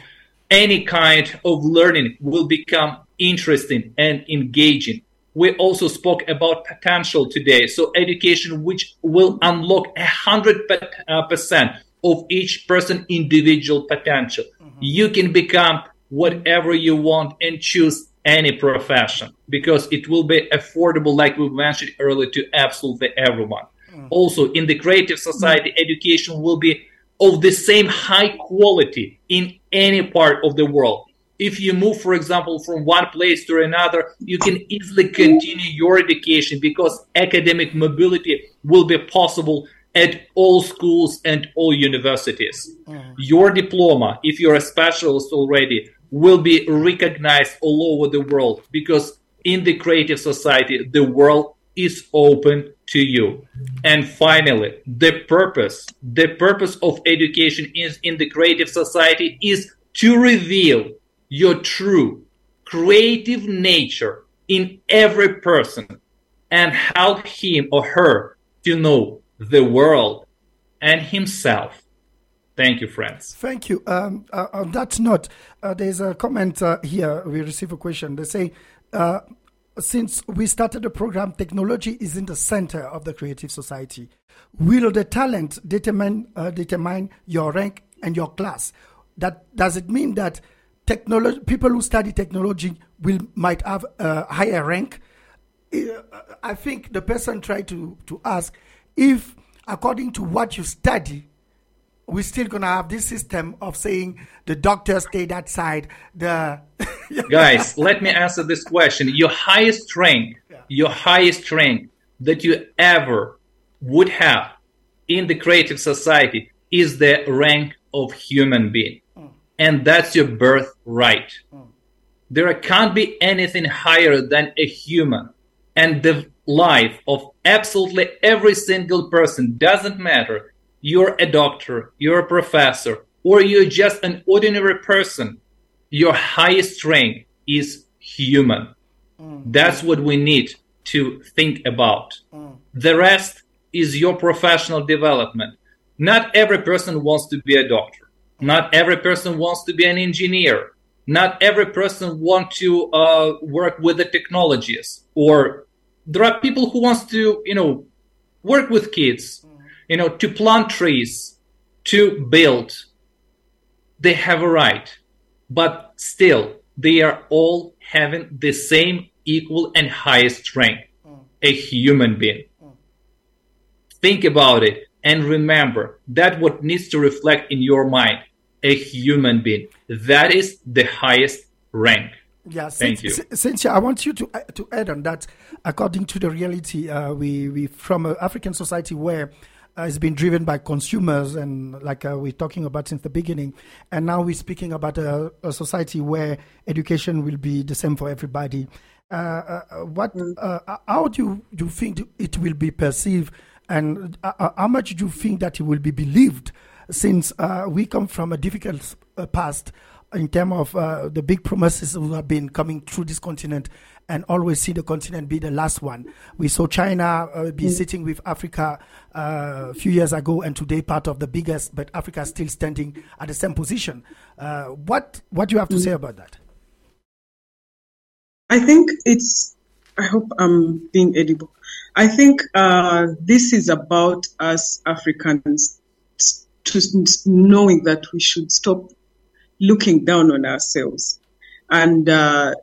Any kind of learning will become interesting and engaging. We also spoke about potential today. So education, which will unlock a hundred uh, percent of each person individual potential. Mm-hmm. You can become whatever you want and choose any profession because it will be affordable, like we mentioned earlier, to absolutely everyone. Hmm. Also, in the creative society, education will be of the same high quality in any part of the world. If you move, for example, from one place to another, you can easily continue your education because academic mobility will be possible at all schools and all universities. Hmm. Your diploma, if you're a specialist already, will be recognized all over the world because in the creative society, the world is open to you. And finally, the purpose, the purpose of education is in the creative society is to reveal your true creative nature in every person and help him or her to know the world and himself. Thank you, friends. Thank you. Um, uh, on that note, uh, there's a comment uh, here. We receive a question. They say, uh, since we started the program, technology is in the center of the creative society. Will the talent determine uh, determine your rank and your class? That does it mean that technology people who study technology will might have a higher rank? I think the person tried to to ask if, according to what you study, we're still gonna have this system of saying the doctors stay outside. The guys, let me answer this question. Your highest rank, your highest rank that you ever would have in the creative society is the rank of human being, mm. and that's your birthright. Mm. There can't be anything higher than a human, and the life of absolutely every single person doesn't matter you're a doctor, you're a professor, or you're just an ordinary person, your highest rank is human. That's what we need to think about. The rest is your professional development. Not every person wants to be a doctor. Not every person wants to be an engineer. Not every person wants to uh, work with the technologies. Or there are people who wants to, you know, work with kids, you know, to plant trees, to build, they have a right. But still, they are all having the same equal and highest rank, a human being. Think about it and remember that what needs to reflect in your mind, a human being. That is the highest rank. Yeah, Thank you. Cynthia, I want you to uh, to add on that. According to the reality, uh, we we from an African society where uh, it's been driven by consumers and like uh, we're talking about since the beginning, and now we're speaking about a, a society where education will be the same for everybody. Uh, uh, what? Uh, how do you, do you think it will be perceived, and how much do you think that it will be believed? Since uh, we come from a difficult uh, past in terms of uh, the big promises who have been coming through this continent and always see the continent be the last one. We saw China uh, be sitting with Africa uh, a few years ago and today part of the biggest, but Africa still standing at the same position. Uh, what what do you have to say about that? I think it's I hope I'm being edible. I think uh, this is about us Africans to knowing that we should stop looking down on ourselves, and uh,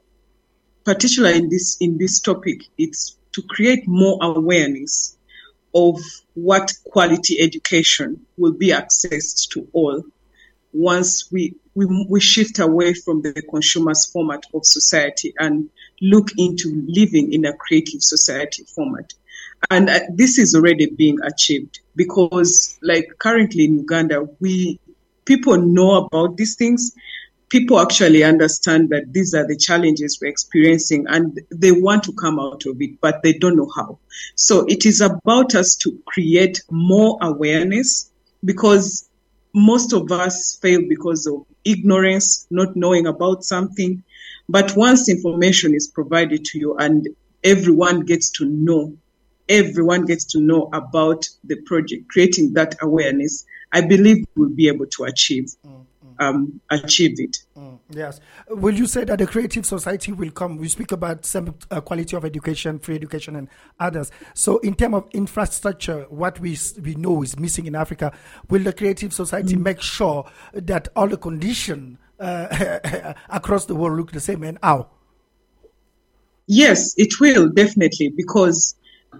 particularly in this in this topic, it's to create more awareness of what quality education will be accessed to all once we, we, we shift away from the consumer's format of society and look into living in a creative society format. And uh, this is already being achieved because, like currently in Uganda, we people know about these things. People actually understand that these are the challenges we're experiencing and they want to come out of it, but they don't know how. So it is about us to create more awareness because most of us fail because of ignorance, not knowing about something. But once information is provided to you and everyone gets to know, everyone gets to know about the project, creating that awareness, I believe we'll be able to achieve mm. Um, achieve it. Mm, yes. Will you say that the creative society will come? We speak about some uh, quality of education, free education, and others. So, in terms of infrastructure, what we we know is missing in Africa, will the creative society mm. make sure that all the conditions uh, across the world look the same? And how? Yes, it will definitely because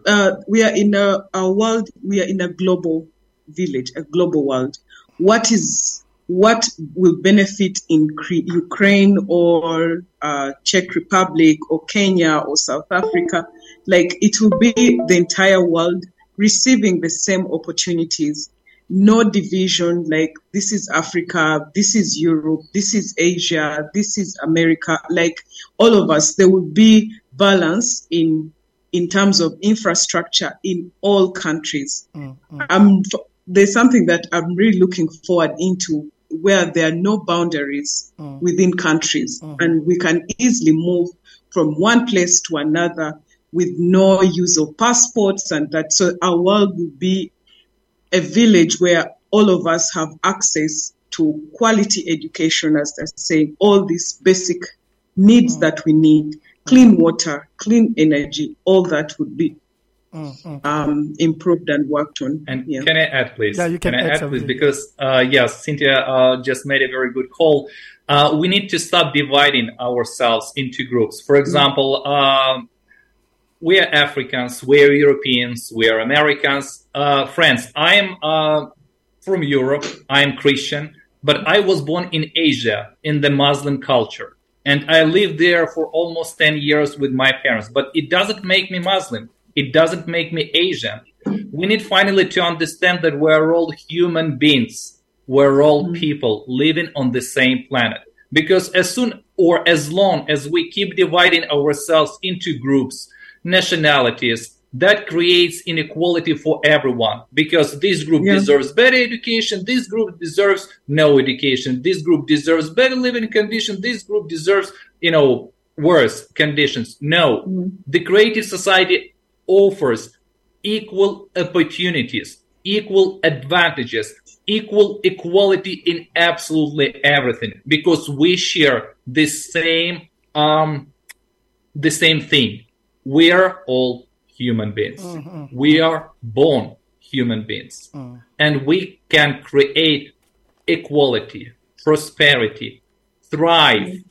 uh, we are in a, a world. We are in a global village, a global world. What is what will benefit in Ukraine or uh, Czech Republic or Kenya or South Africa? Like it will be the entire world receiving the same opportunities. No division, like this is Africa, this is Europe, this is Asia, this is America. Like all of us, there will be balance in in terms of infrastructure in all countries. Mm-hmm. Um, there's something that I'm really looking forward into where there are no boundaries mm. within countries mm. and we can easily move from one place to another with no use of passports and that so our world will be a village where all of us have access to quality education as they're saying all these basic needs mm. that we need clean water clean energy all that would be Mm, um, improved and worked on. And yeah. can I add, please? Yeah, you can, can add, I add please? Because uh, yes, Cynthia uh, just made a very good call. Uh, we need to stop dividing ourselves into groups. For example, um, we are Africans, we are Europeans, we are Americans. Uh, friends, I am uh, from Europe. I am Christian, but I was born in Asia in the Muslim culture. And I lived there for almost 10 years with my parents, but it doesn't make me Muslim it doesn't make me Asian. We need finally to understand that we're all human beings. We're all mm-hmm. people living on the same planet. Because as soon or as long as we keep dividing ourselves into groups, nationalities, that creates inequality for everyone because this group yeah. deserves better education this group deserves no education this group deserves better living conditions this group deserves you know worse conditions no mm. the creative society offers equal opportunities, equal advantages, equal equality in absolutely everything because we share the same um, the same thing. We are all human beings. Mm-hmm. We are born human beings, mm. and we can create equality, prosperity, thrive, mm.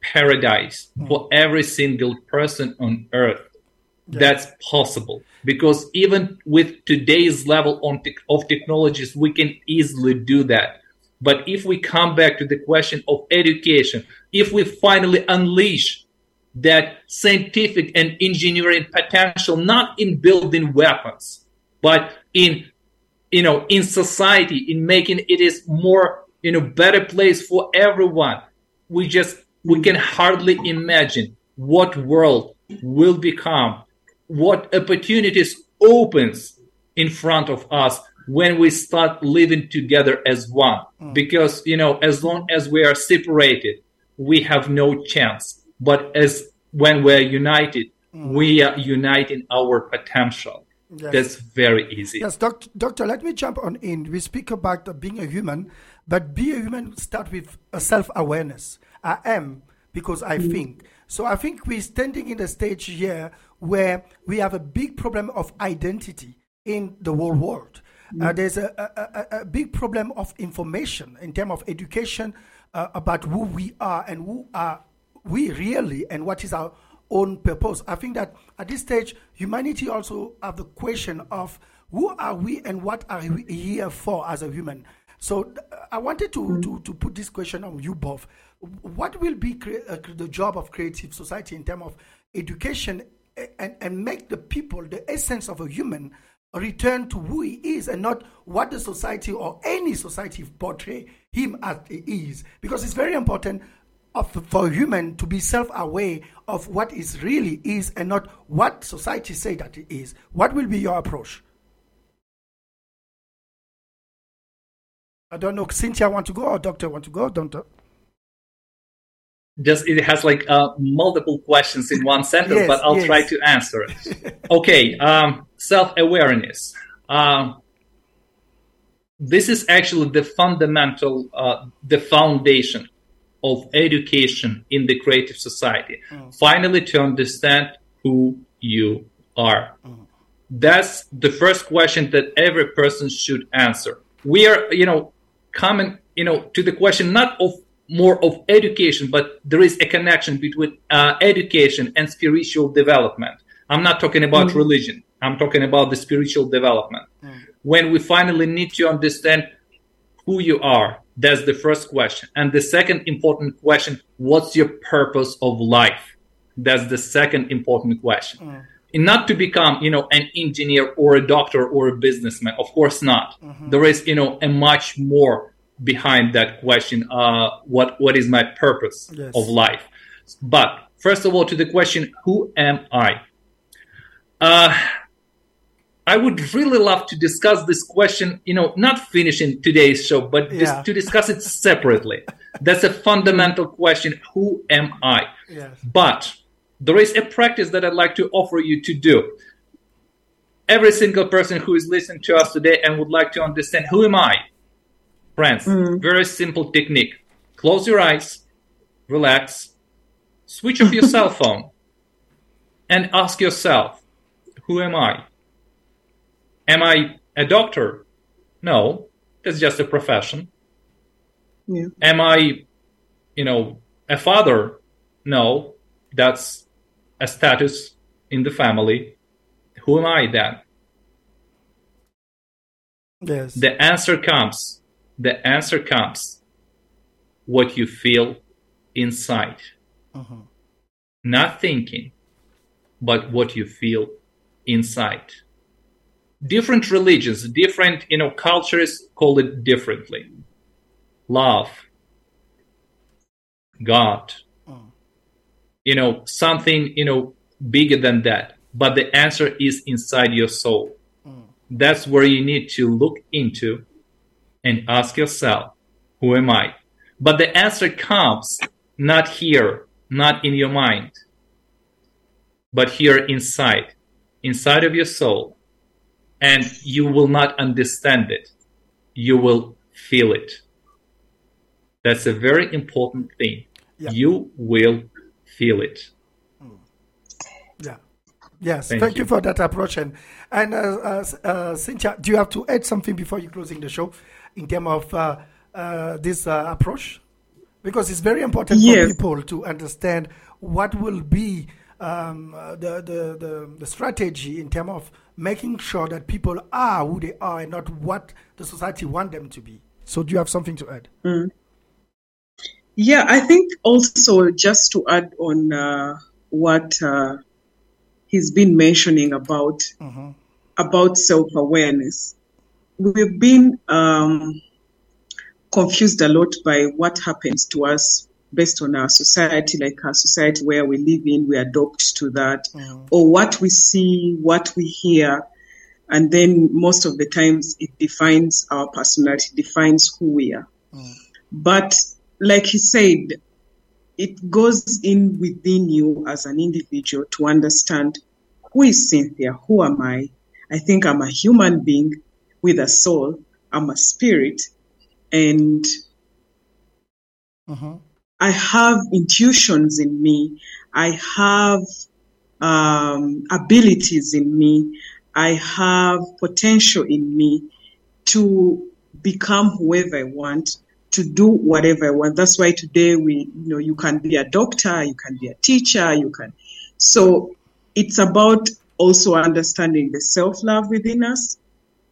paradise mm. for every single person on earth yeah. that's possible because even with today's level te- of technologies we can easily do that but if we come back to the question of education if we finally unleash that scientific and engineering potential not in building weapons but in you know in society in making it is more you know better place for everyone we just we can hardly imagine what world will become what opportunities opens in front of us when we start living together as one mm. because you know as long as we are separated we have no chance but as when we're united mm. we are uniting our potential yes. that's very easy yes doctor, doctor let me jump on in we speak about being a human but be a human start with a self-awareness i am because i mm. think So I think we're standing in a stage here where we have a big problem of identity in the whole world. Uh, there's a, a, a, big problem of information in terms of education uh, about who we are and who are we really and what is our own purpose. I think that at this stage, humanity also have the question of who are we and what are we here for as a human. So I wanted to, to, to put this question on you both. What will be crea- uh, the job of creative society in terms of education and, and make the people, the essence of a human, return to who he is and not what the society or any society portray him as he is? Because it's very important of, for human to be self-aware of what is really is and not what society say that it is. What will be your approach? I don't know. Cynthia want to go or Doctor want to go? Doctor. Just it has like uh, multiple questions in one sentence, Yes, but I'll yes. try to answer it. okay, um, self-awareness. Um, this is actually the fundamental, uh, the foundation of education in the creative society. Finally, to understand who you are. That's the first question that every person should answer. We are, you know, coming, you know, to the question not of more of education, but there is a connection between uh, education and spiritual development. I'm not talking about mm. religion. I'm talking about the spiritual development. Mm. When we finally need to understand who you are, that's the first question. And the second important question, what's your purpose of life? That's the second important question. And not to become, you know, an engineer or a doctor or a businessman. Of course not. Mm-hmm. There is, you know, a much more behind that question. Uh, what what is my purpose Yes. of life? But first of all, to the question, who am I? Uh, I would really love to discuss this question, you know, not finishing today's show, but Yeah. to discuss it separately. That's a fundamental question. Who am I? Yes. But there is a practice that I'd like to offer you to do. Every single person who is listening to us today and would like to understand who am I? Friends, mm. very simple technique. Close your eyes, relax, switch off your cell phone, and ask yourself, who am I? Am I a doctor? No, that's just a profession. Yeah. Am I, you know, a father? No, that's a status in the family. Who am I then? Yes. The answer comes. The answer comes. What you feel inside. Uh-huh. Not thinking, but what you feel inside. Different religions, different, you know, cultures call it differently. Love. God. Uh-huh. You know, something, you know, bigger than that. But the answer is inside your soul. Uh-huh. That's where you need to look into and ask yourself, who am I? But the answer comes not here, not in your mind, but here inside, inside of your soul. And you will not understand it. You will feel it. That's a very important thing. Yeah. You will feel it. Yeah. Yes. Thank Thank, you. you. for that approach. And, and uh, uh, uh, Cynthia, do you have to add something before you closing the show in terms of uh, uh, this uh, approach? Because it's very important for people to understand what will be um, the, the, the, the strategy in terms of making sure that people are who they are and not what the society want them to be. So do you have something to add? Yeah, I think also just to add on uh, what uh, he's been mentioning about about self awareness, we've been um, confused a lot by what happens to us based on our society, like our society where we live in, we adopt to that, or what we see, what we hear, and then most of the times it defines our personality, defines who we are. But like he said, it goes in within you as an individual to understand who is Cynthia, who am I? I think I'm a human being with a soul, I'm a spirit, and I have intuitions in me. I have um, abilities in me. I have potential in me to become whoever I want, to do whatever I want. That's why today we, you know, you can be a doctor, you can be a teacher, you can. So it's about also understanding the self love within us,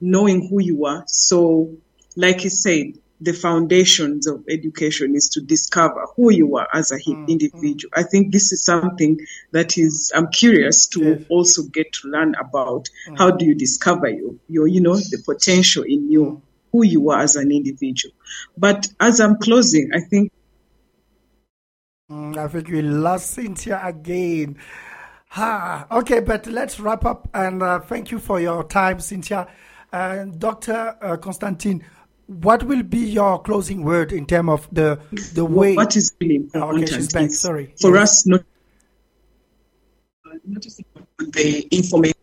knowing who you are. So, like you said, the foundations of education is to discover who you are as an mm, individual. I think this is something that is I'm curious to yes. also get to learn about. Mm. How do you discover you, your you know the potential in you, mm. who you are as an individual. But as I'm closing, I think mm, I think we lost Cynthia again. Ha. Okay, but let's wrap up and uh, thank you for your time, Cynthia. And Dr. Uh, Constantine, what will be your closing word in terms of the the way? What is really important? Okay, back. Sorry. For yes. us, not noticing the information.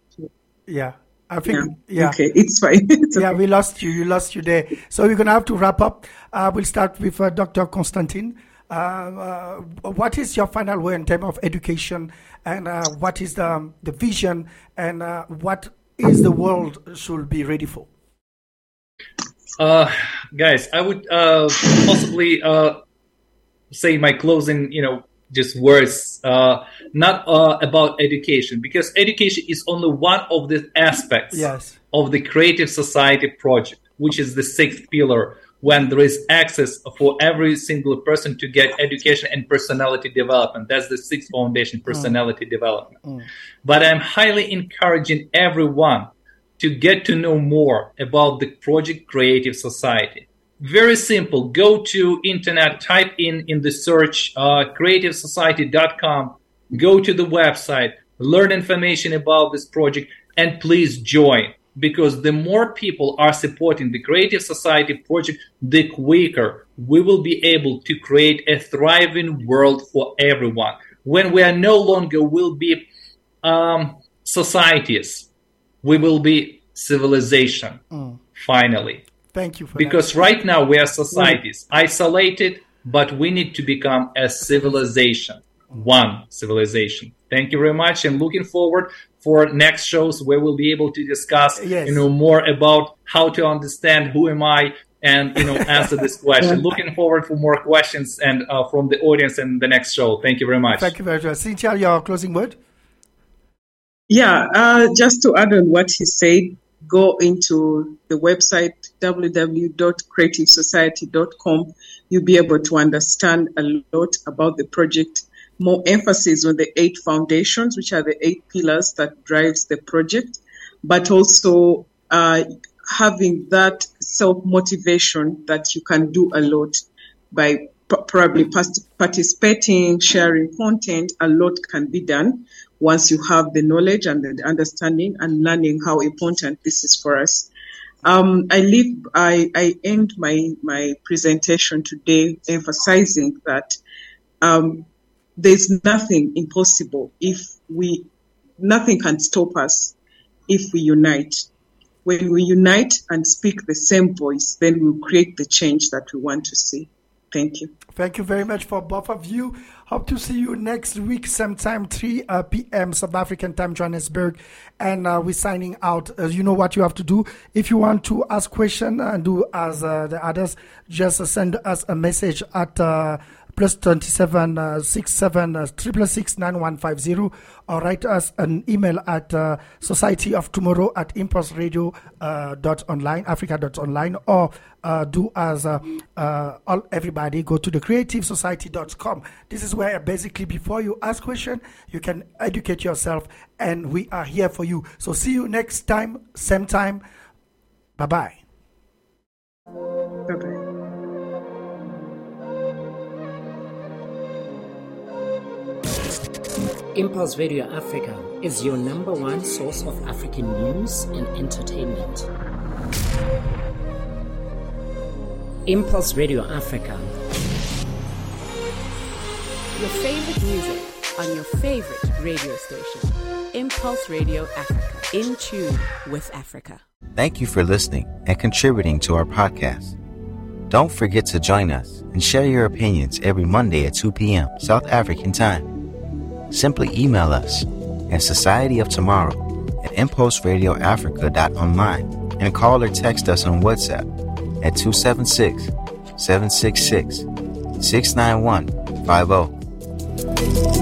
Yeah. I think yeah. yeah. Okay, it's fine. It's yeah, we lost you. You lost you there. So we're gonna have to wrap up. Uh, we'll start with uh, Dr. Constantine. Uh, uh, what is your final word in terms of education, and uh, what is the the vision, and uh, what is the world should be ready for? Uh, guys, I would uh, possibly uh, say my closing, you know, just words, uh, not uh, about education, because education is only one of the aspects yes. of the Creative Society project, which is the sixth pillar when there is access for every single person to get education and personality development. That's the sixth foundation, personality mm. development. Mm. But I'm highly encouraging everyone to get to know more about the project creative society very simple go to internet type in in the search uh, creativesociety.com go to the website learn information about this project and please join because the more people are supporting the creative society project the quicker we will be able to create a thriving world for everyone when we are no longer will be um, societies we will be civilization mm. finally. Thank you because that. right now we are societies mm. isolated, but we need to become a civilization, one civilization. Thank you very much, and looking forward for next shows where we'll be able to discuss, yes. you know, more about how to understand who am I and you know answer this question. Looking forward for more questions and uh, from the audience in the next show. Thank you very much. Thank you very much, Cynthia. Your closing word. Yeah, uh, just to add on what he said, go into the website www.creativesociety.com. You'll be able to understand a lot about the project. More emphasis on the eight foundations, which are the eight pillars that drives the project, but also uh, having that self motivation that you can do a lot by p- probably participating, sharing content. A lot can be done once you have the knowledge and the understanding and learning how important this is for us. Um, I leave, I, I end my, my presentation today emphasizing that, um, there's nothing impossible if we, nothing can stop us if we unite. When we unite and speak the same voice, then we'll create the change that we want to see. Thank you. Thank you very much for both of you. Hope to see you next week, sometime 3 uh, p.m. South African time, Johannesburg. And uh, we're signing out. Uh, you know what you have to do. If you want to ask question and do as uh, the others, just send us a message at uh, plus 27 uh, 67 uh, or write us an email at uh, society of tomorrow at impulse radio uh, dot online africa dot online or uh, do as uh, uh, all everybody go to the creativesociety.com this is where basically before you ask question you can educate yourself and we are here for you. So see you next time same time. Bye bye bye bye Impulse Radio Africa is your number one source of African news and entertainment. Impulse Radio Africa. Your favorite music on your favorite radio station. Impulse Radio Africa. In tune with Africa. Thank you for listening and contributing to our podcast. Don't forget to join us and share your opinions every Monday at 2 p.m. South African time. Simply email us at Society of Tomorrow at impulseradioafrica.online and call or text us on WhatsApp at 276 766 69150.